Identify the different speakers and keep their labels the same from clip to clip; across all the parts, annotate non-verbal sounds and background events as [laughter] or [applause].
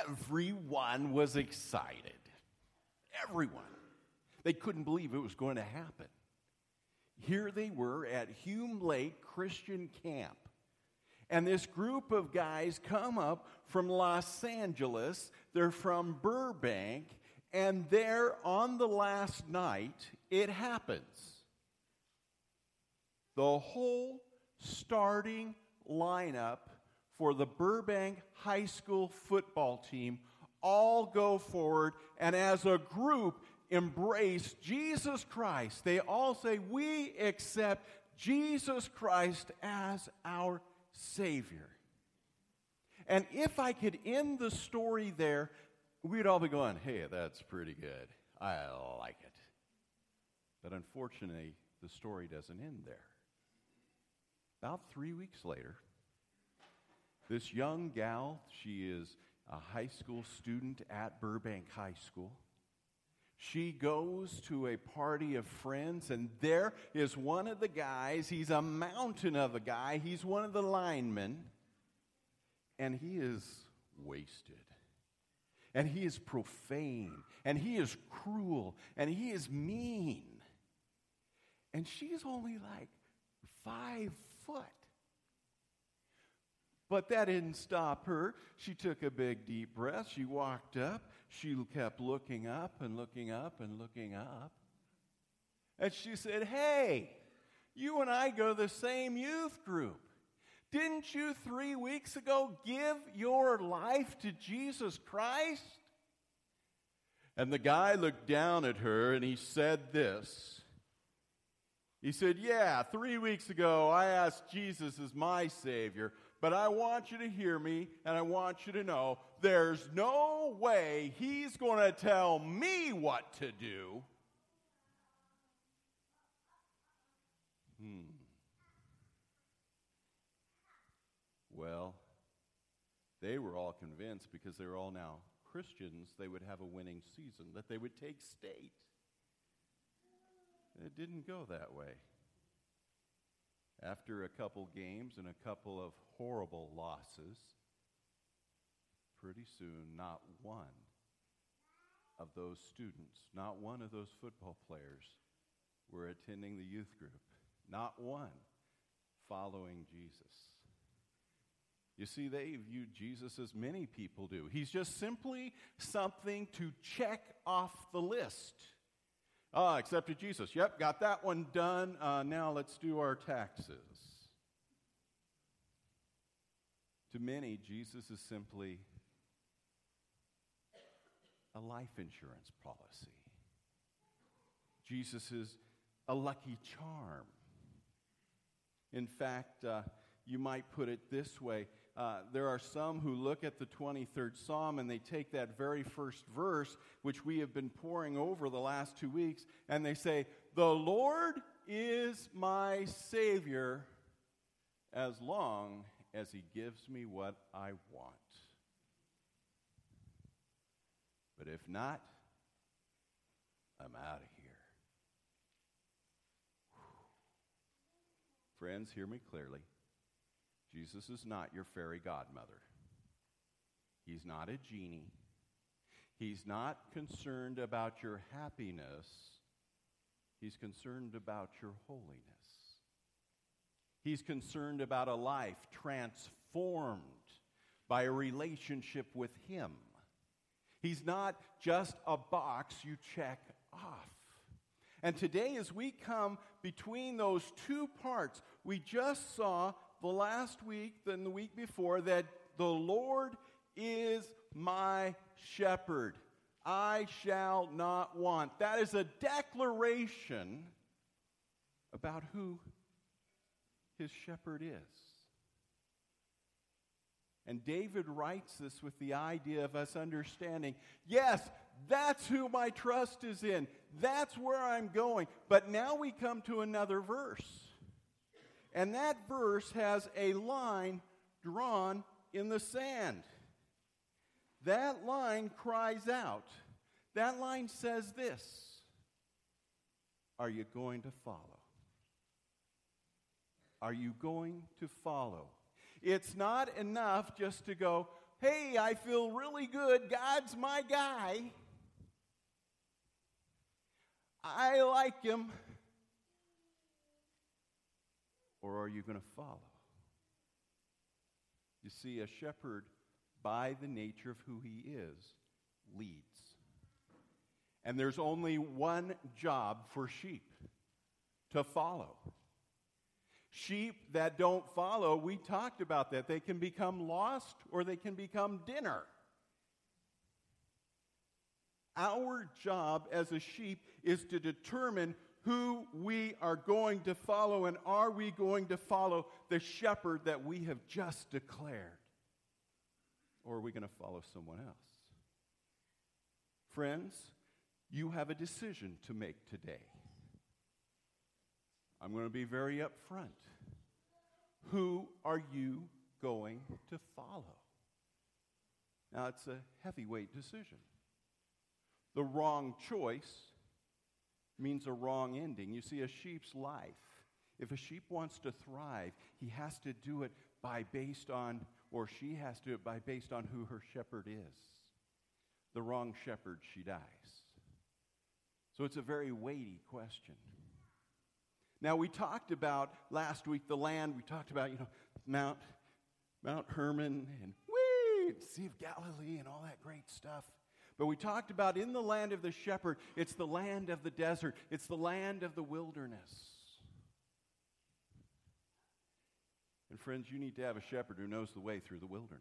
Speaker 1: everyone was excited. Everyone. They couldn't believe it was going to happen. Here they were at Hume Lake Christian Camp. And this group of guys come up from Los Angeles, they're from Burbank, and there on the last night, it happens. The whole starting lineup for the Burbank High School football team all go forward and as a group embrace Jesus Christ. They all say, We accept Jesus Christ as our Savior. And if I could end the story there, we'd all be going, Hey, that's pretty good. I like it. But unfortunately, the story doesn't end there. About three weeks later, this young gal, she is a high school student at Burbank High School. She goes to a party of friends, and there is one of the guys. He's a mountain of a guy. He's one of the linemen, and he is wasted. And he is profane, and he is cruel, and he is mean. And she's only like five foot. But that didn't stop her. She took a big deep breath. She walked up. She kept looking up and looking up and looking up. And she said, Hey, you and I go to the same youth group. Didn't you three weeks ago give your life to Jesus Christ? And the guy looked down at her and he said this. He said, Yeah, three weeks ago I asked Jesus as my Savior. But I want you to hear me and I want you to know there's no way he's going to tell me what to do. Hmm. Well, they were all convinced because they were all now Christians, they would have a winning season, that they would take state. It didn't go that way. After a couple games and a couple of horrible losses, pretty soon, not one of those students, not one of those football players were attending the youth group. Not one following Jesus. You see, they viewed Jesus as many people do. He's just simply something to check off the list. Ah, accepted Jesus. Yep, got that one done. Uh, now let's do our taxes. To many, Jesus is simply a life insurance policy. Jesus is a lucky charm. In fact, uh, you might put it this way uh, there are some who look at the 23rd Psalm and they take that very first verse, which we have been poring over the last two weeks, and they say, The Lord is my Savior as long as He gives me what I want. But if not, I'm out of here. Friends, hear me clearly. Jesus is not your fairy godmother. He's not a genie. He's not concerned about your happiness. He's concerned about your holiness. He's concerned about a life transformed by a relationship with Him. He's not just a box you check off. And today, as we come between those two parts, we just saw the last week than the week before that the Lord is my shepherd. I shall not want. That is a declaration about who his shepherd is. And David writes this with the idea of us understanding yes, that's who my trust is in. That's where I'm going. But now we come to another verse. And that verse has a line drawn in the sand. That line cries out. That line says this Are you going to follow? Are you going to follow? It's not enough just to go, hey, I feel really good, God's my guy. I like him. Or are you going to follow? You see, a shepherd, by the nature of who he is, leads. And there's only one job for sheep to follow. Sheep that don't follow, we talked about that. They can become lost or they can become dinner. Our job as a sheep is to determine who we are going to follow and are we going to follow the shepherd that we have just declared? Or are we going to follow someone else? Friends, you have a decision to make today. I'm going to be very upfront. Who are you going to follow? Now, it's a heavyweight decision. The wrong choice means a wrong ending. You see, a sheep's life, if a sheep wants to thrive, he has to do it by based on, or she has to do it by based on who her shepherd is. The wrong shepherd, she dies. So it's a very weighty question. Now we talked about last week the land. We talked about you know Mount Mount Hermon and whee, Sea of Galilee and all that great stuff. But we talked about in the land of the shepherd, it's the land of the desert, it's the land of the wilderness. And friends, you need to have a shepherd who knows the way through the wilderness.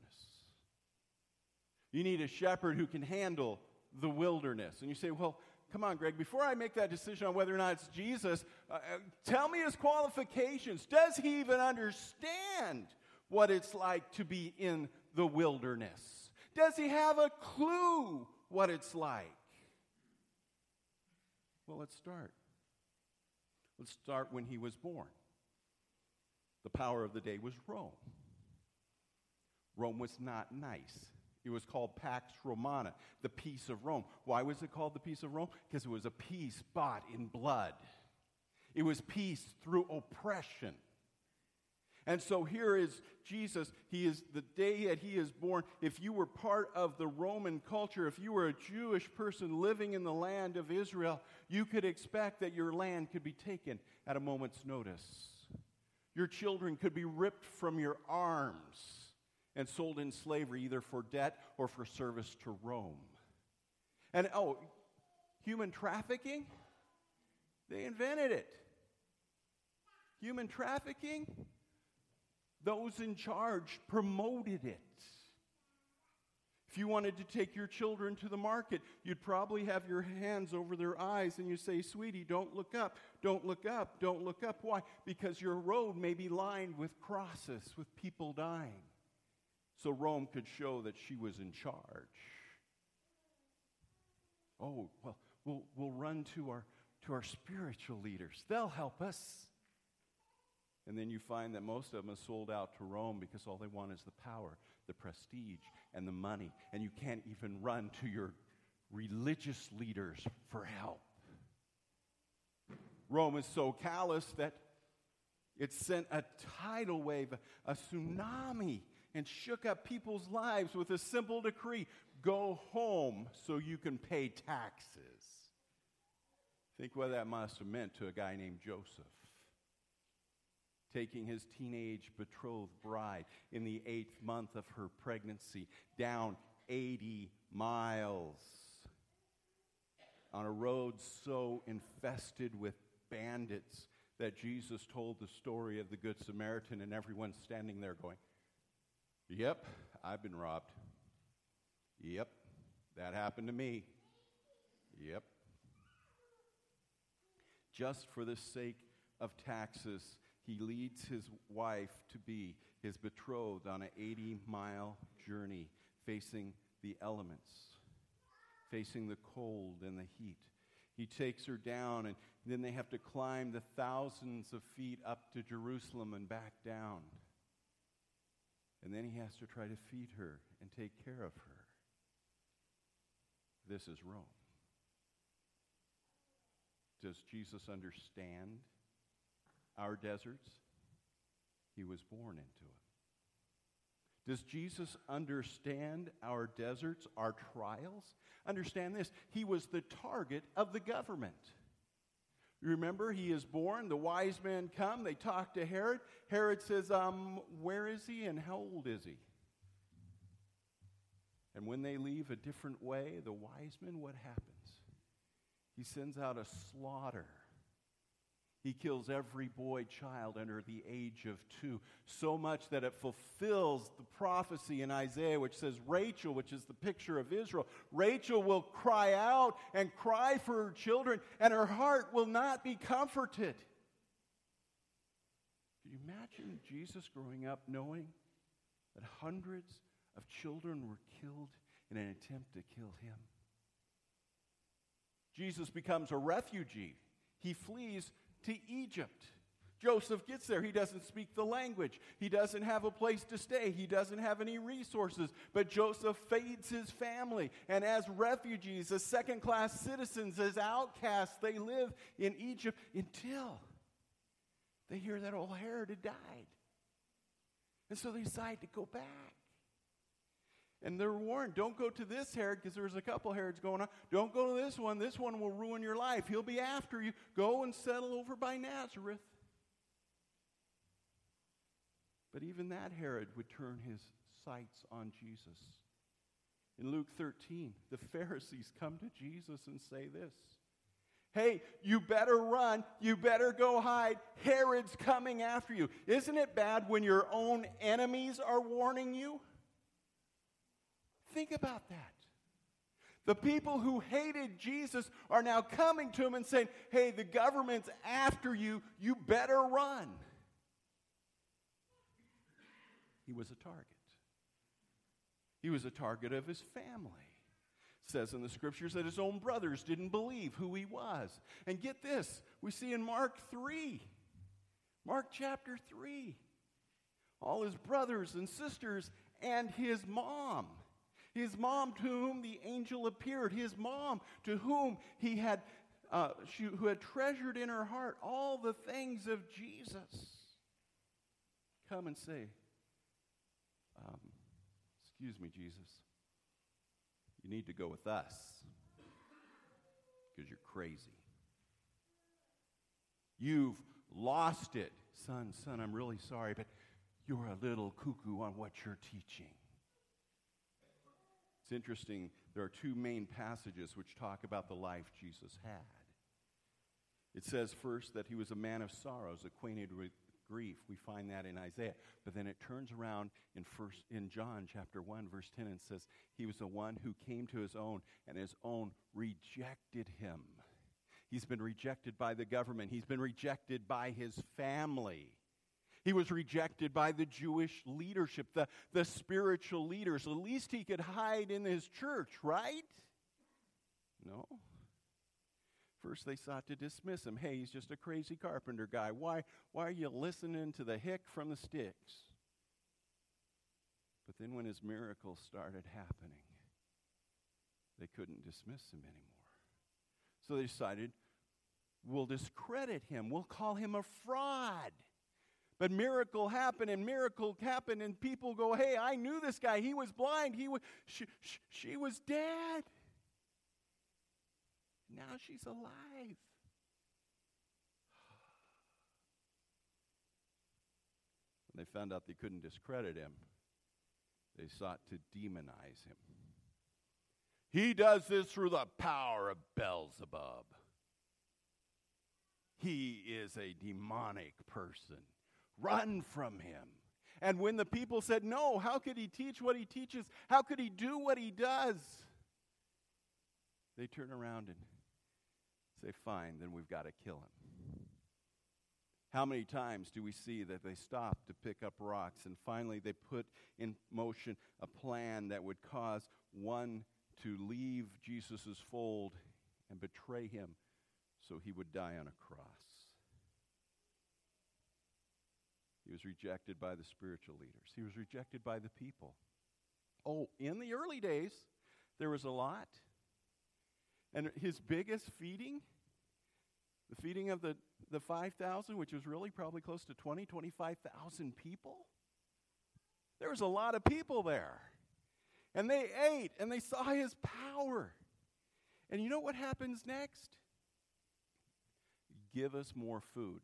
Speaker 1: You need a shepherd who can handle the wilderness. And you say, well, come on, Greg, before I make that decision on whether or not it's Jesus, uh, uh tell me his qualifications. Does he even understand what it's like to be in the wilderness? Does he have a clue what it's like. Well, let's start. Let's start when he was born. The power of the day was Rome. Rome was not nice. It was called Pax Romana, the peace of Rome. Why was it called the peace of Rome? Because it was a peace bought in blood. It was peace through oppression. And so here is Jesus. He is the day that he is born. If you were part of the Roman culture, if you were a Jewish person living in the land of Israel, you could expect that your land could be taken at a moment's notice. Your children could be ripped from your arms and sold in slavery, either for debt or for service to Rome. And oh, human trafficking? They invented it. Human trafficking? Those in charge promoted it. If you wanted to take your children to the market, you'd probably have your hands over their eyes and you say, Sweetie, don't look up, don't look up, don't look up. Why? Because your road may be lined with crosses, with people dying. So Rome could show that she was in charge. Oh, well, we'll, we'll run to our, to our spiritual leaders, they'll help us. And then you find that most of them are sold out to Rome because all they want is the power, the prestige, and the money. And you can't even run to your religious leaders for help. Rome is so callous that it sent a tidal wave, a tsunami, and shook up people's lives with a simple decree go home so you can pay taxes. Think what that must have meant to a guy named Joseph taking his teenage betrothed bride in the eighth month of her pregnancy down 80 miles on a road so infested with bandits that Jesus told the story of the Good Samaritan, and everyone's standing there going, Yep, I've been robbed. Yep, that happened to me. Yep. Just for the sake of taxes, he leads his wife to be his betrothed on an 80 mile journey facing the elements, facing the cold and the heat. He takes her down, and then they have to climb the thousands of feet up to Jerusalem and back down. And then he has to try to feed her and take care of her. This is Rome. Does Jesus understand our deserts, he was born into it. Does Jesus understand our deserts, our trials? Understand this He was the target of the government. Remember, he is born. The wise men come. They talk to Herod. Herod says, um, Where is he and how old is he? And when they leave a different way, the wise men, what happens? He sends out a slaughter he kills every boy child under the age of two, so much that it fulfills the prophecy in Isaiah, which says, Rachel, which is the picture of Israel, Rachel will cry out and cry for her children, and her heart will not be comforted. Can you imagine Jesus growing up knowing that hundreds of children were killed in an attempt to kill him? Jesus becomes a refugee. He flees to Egypt. Joseph gets there. He doesn't speak the language. He doesn't have a place to stay. He doesn't have any resources. But Joseph fades his family. And as refugees, as second class citizens, as outcasts, they live in Egypt until they hear that old Herod had died. And so they decide to go back. And they're warned don't go to this Herod because there's a couple Herods going on. Don't go to this one. This one will ruin your life. He'll be after you. Go and settle over by Nazareth. But even that Herod would turn his sights on Jesus. In Luke 13, the Pharisees come to Jesus and say this Hey, you better run. You better go hide. Herod's coming after you. Isn't it bad when your own enemies are warning you? Think about that. The people who hated Jesus are now coming to him and saying, Hey, the government's after you. You better run. He was a target. He was a target of his family. It says in the scriptures that his own brothers didn't believe who he was. And get this, we see in Mark 3, Mark chapter 3, all his brothers and sisters and his mom his mom to whom the angel appeared, his mom to whom he had, uh, she, who had treasured in her heart all the things of Jesus. Come and say, um, Excuse me, Jesus, you need to go with us because you're crazy. You've lost it. Son, son, I'm really sorry, but you're a little cuckoo on what you're teaching. It's interesting, there are two main passages which talk about the life Jesus had. It says first that he was a man of sorrows, acquainted with grief. We find that in Isaiah. But then it turns around in first in John chapter 1 verse 10 and says he was the one who came to his own and his own rejected him. He's been rejected by the government. He's been rejected by his family. He was rejected by the Jewish leadership, the, the spiritual leaders. The least he could hide in his church, right? No. First, they sought to dismiss him. Hey, he's just a crazy carpenter guy. Why, why are you listening to the hick from the sticks? But then, when his miracles started happening, they couldn't dismiss him anymore. So they decided, we'll discredit him, we'll call him a fraud. But miracle happened and miracle happened, and people go, Hey, I knew this guy. He was blind. He was, she, she, she was dead. Now she's alive. [sighs] When they found out they couldn't discredit him, they sought to demonize him. He does this through the power of Beelzebub. He is a demonic person. Run from him. And when the people said, No, how could he teach what he teaches? How could he do what he does? They turn around and say, Fine, then we've got to kill him. How many times do we see that they stop to pick up rocks and finally they put in motion a plan that would cause one to leave Jesus' fold and betray him so he would die on a cross? He was rejected by the spiritual leaders. He was rejected by the people. Oh, in the early days, there was a lot. And his biggest feeding, the feeding of the, the 5,000, which was really probably close to 20, 25,000 people, There was a lot of people there. And they ate and they saw his power. And you know what happens next? Give us more food.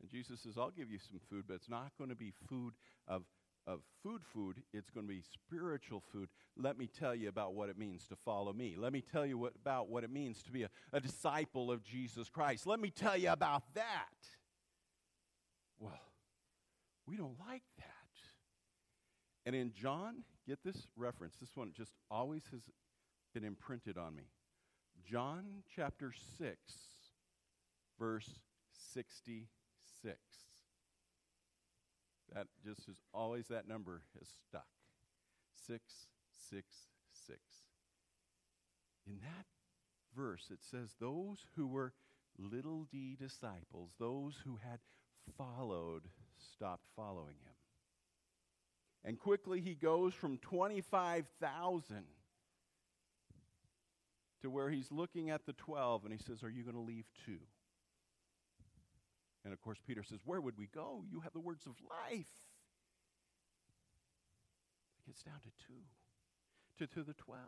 Speaker 1: And Jesus says, I'll give you some food, but it's not going to be food of, of food food. It's going to be spiritual food. Let me tell you about what it means to follow me. Let me tell you what, about what it means to be a, a disciple of Jesus Christ. Let me tell you about that. Well, we don't like that. And in John, get this reference. This one just always has been imprinted on me. John chapter 6, verse 66. That just is always that number has stuck. 666. In that verse, it says, Those who were little d disciples, those who had followed, stopped following him. And quickly he goes from 25,000 to where he's looking at the 12 and he says, Are you going to leave too? And of course, Peter says, Where would we go? You have the words of life. It gets down to two, to, to the 12.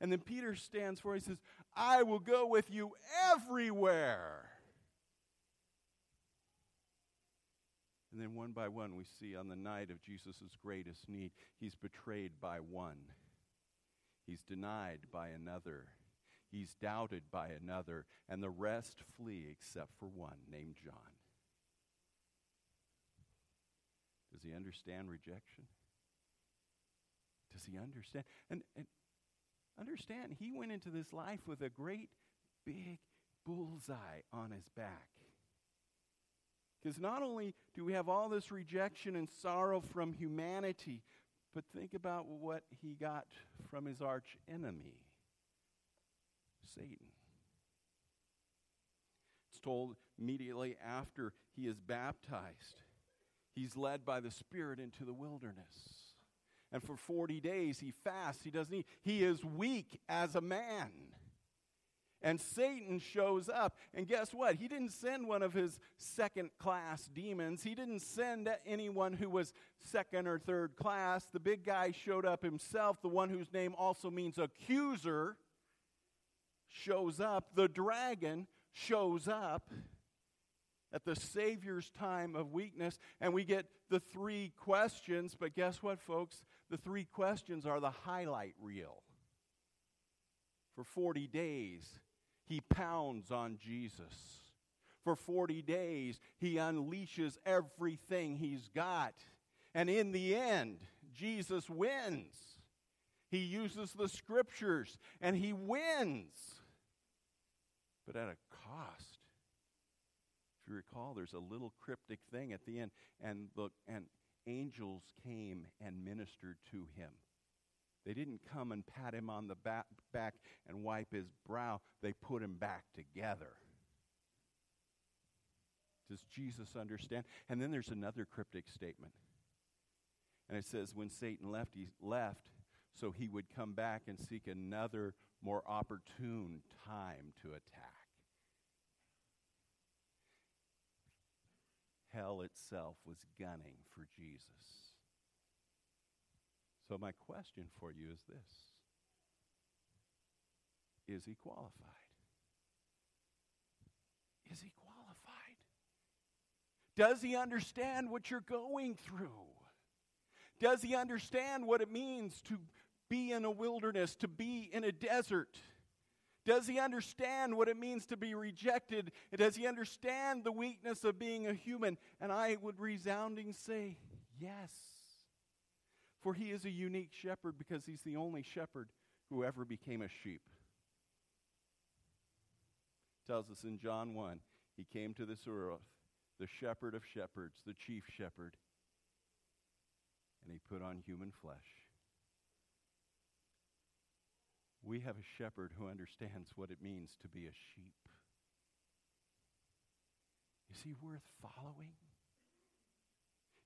Speaker 1: And then Peter stands for, he says, I will go with you everywhere. And then one by one, we see on the night of Jesus' greatest need, he's betrayed by one. He's denied by another. He's doubted by another. And the rest flee except for one named John. Does he understand rejection? Does he understand? And, and understand, he went into this life with a great big bullseye on his back. Because not only do we have all this rejection and sorrow from humanity, but think about what he got from his arch enemy, Satan. It's told immediately after he is baptized, he's led by the Spirit into the wilderness. And for 40 days he fasts, he doesn't eat. He is weak as a man. And Satan shows up. And guess what? He didn't send one of his second class demons. He didn't send anyone who was second or third class. The big guy showed up himself. The one whose name also means accuser shows up. The dragon shows up at the Savior's time of weakness. And we get the three questions. But guess what, folks? The three questions are the highlight reel. For 40 days, he pounds on Jesus. For 40 days, he unleashes everything he's got. And in the end, Jesus wins. He uses the scriptures and he wins. But at a cost. If you recall, there's a little cryptic thing at the end, and look, and angels came and ministered to him. They didn't come and pat him on the back, back and wipe his brow, they put him back together. Does Jesus understand? And then there's another cryptic statement. And it says, when Satan left, he left so he would come back and seek another more opportune time to attack. Hell itself was gunning for Jesus. So, my question for you is this Is he qualified? Is he qualified? Does he understand what you're going through? Does he understand what it means to be in a wilderness, to be in a desert? Does he understand what it means to be rejected? Does he understand the weakness of being a human? And I would resounding say, yes. For he is a unique shepherd because he's the only shepherd who ever became a sheep. tells us in John 1 he came to this earth, the shepherd of shepherds, the chief shepherd, and he put on human flesh. We have a shepherd who understands what it means to be a sheep. Is he worth following?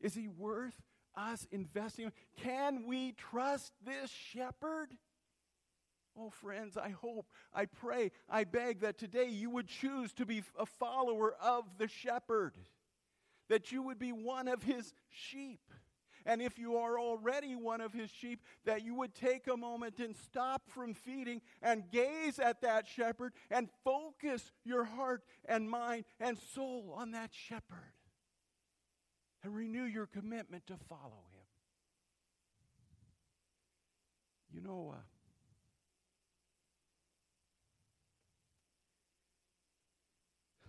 Speaker 1: Is he worth us investing. Can we trust this shepherd? Oh, friends, I hope, I pray, I beg that today you would choose to be a follower of the shepherd. that you would be one of his sheep. And if you are already one of his sheep, that you would take a moment and stop from feeding and gaze at that shepherd and focus your heart and mind and soul on that shepherd and renew your commitment to follow him. You know, uh,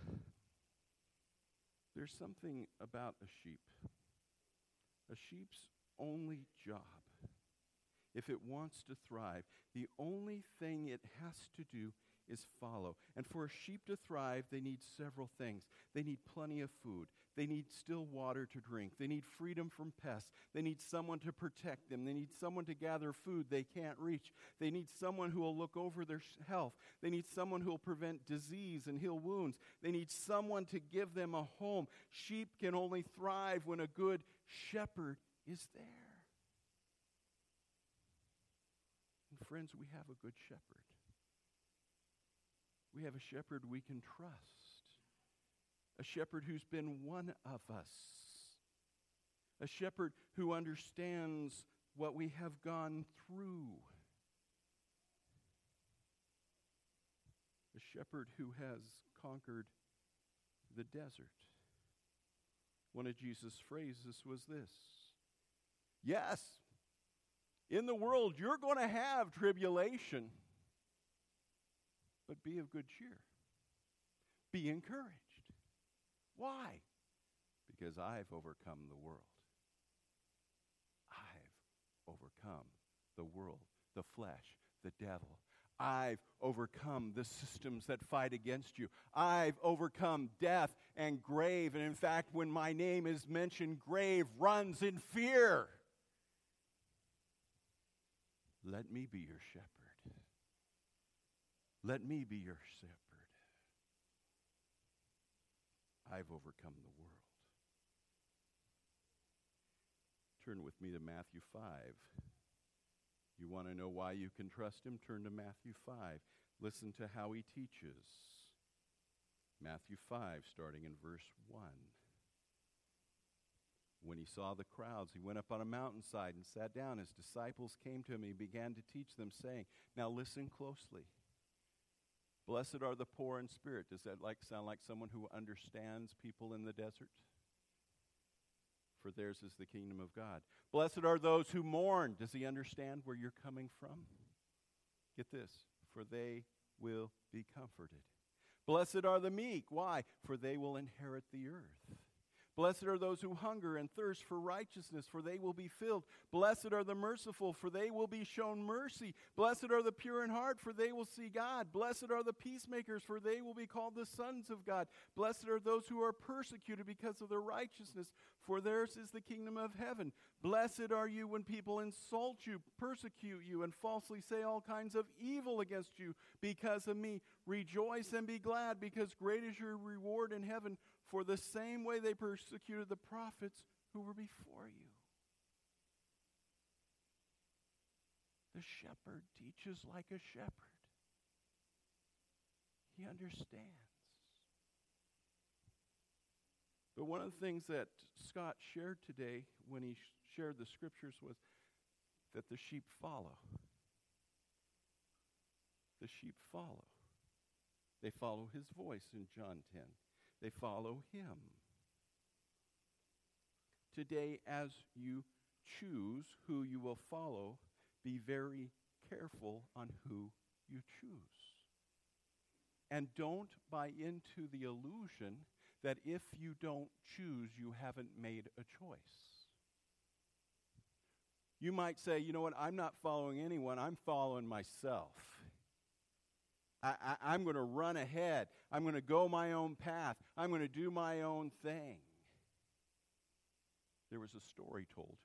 Speaker 1: [sighs] there's something about a sheep a sheep's only job, if it wants to thrive, the only thing it has to do is follow. And for a sheep to thrive, they need several things. They need plenty of food. They need still water to drink. They need freedom from pests. They need someone to protect them. They need someone to gather food they can't reach. They need someone who will look over their health. They need someone who will prevent disease and heal wounds. They need someone to give them a home. Sheep can only thrive when a good shepherd is there. And friends, we have a good shepherd. We have a shepherd we can trust, a shepherd who's been one of us, a shepherd who understands what we have gone through, a shepherd who has conquered the desert. One of Jesus' phrases was this Yes, in the world you're going to have tribulation, but be of good cheer. Be encouraged. Why? Because I've overcome the world. I've overcome the world, the flesh, the devil, I've overcome the systems that fight against you. I've overcome death and grave. And in fact, when my name is mentioned, grave runs in fear. Let me be your shepherd. Let me be your shepherd. I've overcome the world. Turn with me to Matthew 5. You want to know why you can trust him? Turn to Matthew 5. Listen to how he teaches. Matthew 5, starting in verse 1. When he saw the crowds, he went up on a mountainside and sat down. His disciples came to him. He began to teach them, saying, Now listen closely. Blessed are the poor in spirit. Does that like sound like someone who understands people in the desert? for theirs is the kingdom of God. Blessed are those who mourn. Does he understand where you're coming from? Get this, for they will be comforted. Blessed are the meek. Why? For they will inherit the earth. Blessed are those who hunger and thirst for righteousness, for they will be filled. Blessed are the merciful, for they will be shown mercy. Blessed are the pure in heart, for they will see God. Blessed are the peacemakers, for they will be called the sons of God. Blessed are those who are persecuted because of their righteousness, for theirs is the kingdom of heaven. Blessed are you when people insult you, persecute you, and falsely say all kinds of evil against you because of me. Rejoice and be glad, because great is your reward in heaven for the same way they persecuted the prophets who were before you. The shepherd teaches like a shepherd. He understands. But one of the things that Scott shared today when he shared the scriptures was that the sheep follow. The sheep follow. They follow his voice in John 10 they follow him. Today, as you choose who you will follow, be very careful on who you choose. And don't buy into the illusion that if you don't choose, you haven't made a choice. You might say, you know what, I'm not following anyone, I'm following myself. I, am going to run ahead. I'm going to go my own path. I'm going to do my own thing. There was a story told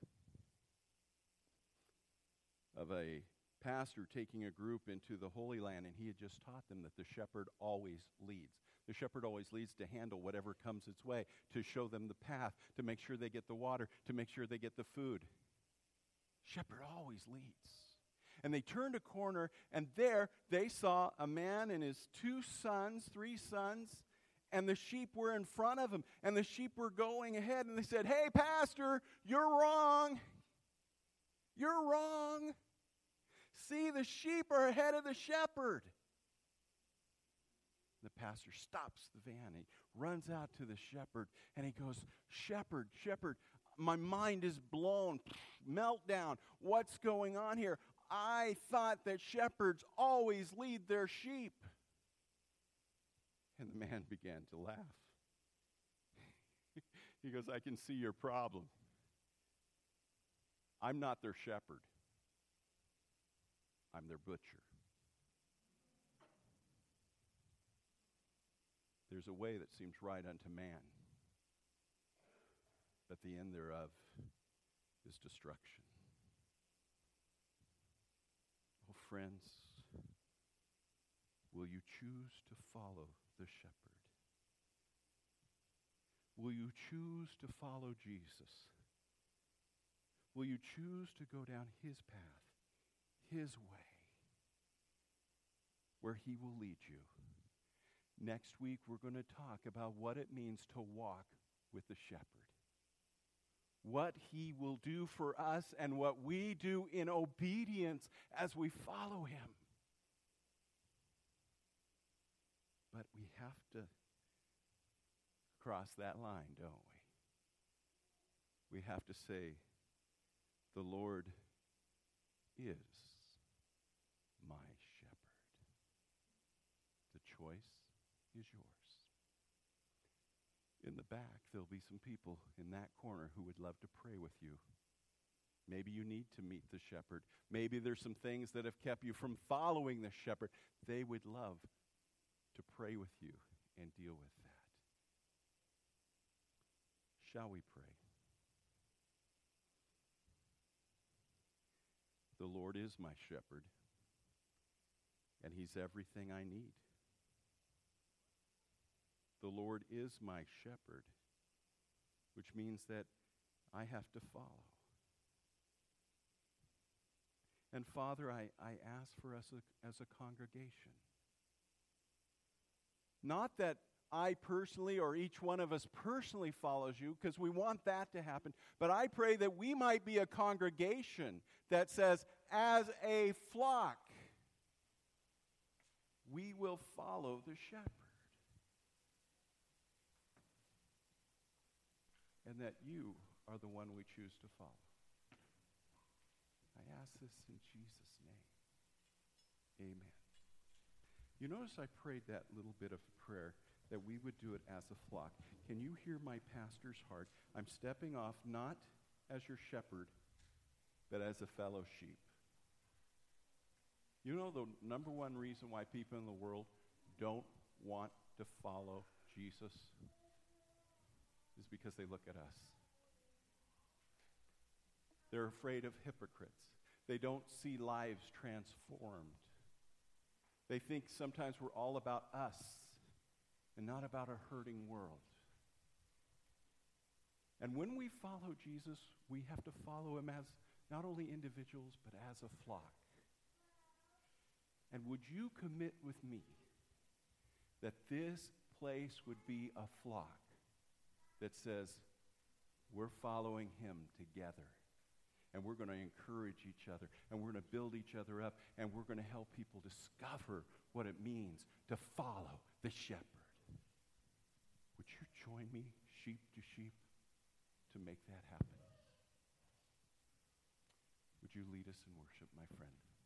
Speaker 1: of a pastor taking a group into the Holy Land, and he had just taught them that the shepherd always leads. The shepherd always leads to handle whatever comes its way, to show them the path, to make sure they get the water, to make sure they get the food. Shepherd always leads and they turned a corner, and there they saw a man and his two sons, three sons, and the sheep were in front of him, and the sheep were going ahead, and they said, Hey, Pastor, you're wrong. You're wrong. See, the sheep are ahead of the shepherd. The pastor stops the van. He runs out to the shepherd and he goes, Shepherd, shepherd, my mind is blown. Meltdown. What's going on here? I thought that shepherds always lead their sheep. And the man [laughs] began to laugh. [laughs] he goes, I can see your problem. I'm not their shepherd, I'm their butcher. There's a way that seems right unto man, but the end thereof is destruction. Oh, friends, will you choose to follow the shepherd? Will you choose to follow Jesus? Will you choose to go down his path, his way, where he will lead you? Next week, we're going to talk about what it means to walk with the shepherd. What he will do for us and what we do in obedience as we follow him. But we have to cross that line, don't we? We have to say, The Lord is my shepherd. The choice is yours. In the back, there'll be some people in that corner who would love to pray with you. Maybe you need to meet the shepherd. Maybe there's some things that have kept you from following the shepherd. They would love to pray with you and deal with that. Shall we pray? The Lord is my shepherd, and he's everything I need. The Lord is my shepherd, which means that I have to follow. And Father, I, I ask for us a, as a congregation. Not that I personally or each one of us personally follows you, because we want that to happen, but I pray that we might be a congregation that says, as a flock, we will follow the shepherd. And that you are the one we choose to follow. I ask this in Jesus' name. Amen. You notice I prayed that little bit of prayer that we would do it as a flock. Can you hear my pastor's heart? I'm stepping off not as your shepherd, but as a fellow sheep. You know the number one reason why people in the world don't want to follow Jesus? Is because they look at us. They're afraid of hypocrites. They don't see lives transformed. They think sometimes we're all about us and not about a hurting world. And when we follow Jesus, we have to follow him as not only individuals, but as a flock. And would you commit with me that this place would be a flock that says, we're following him together. And we're going to encourage each other. And we're going to build each other up. And we're going to help people discover what it means to follow the shepherd. Would you join me, sheep to sheep, to make that happen? Would you lead us in worship, my friend?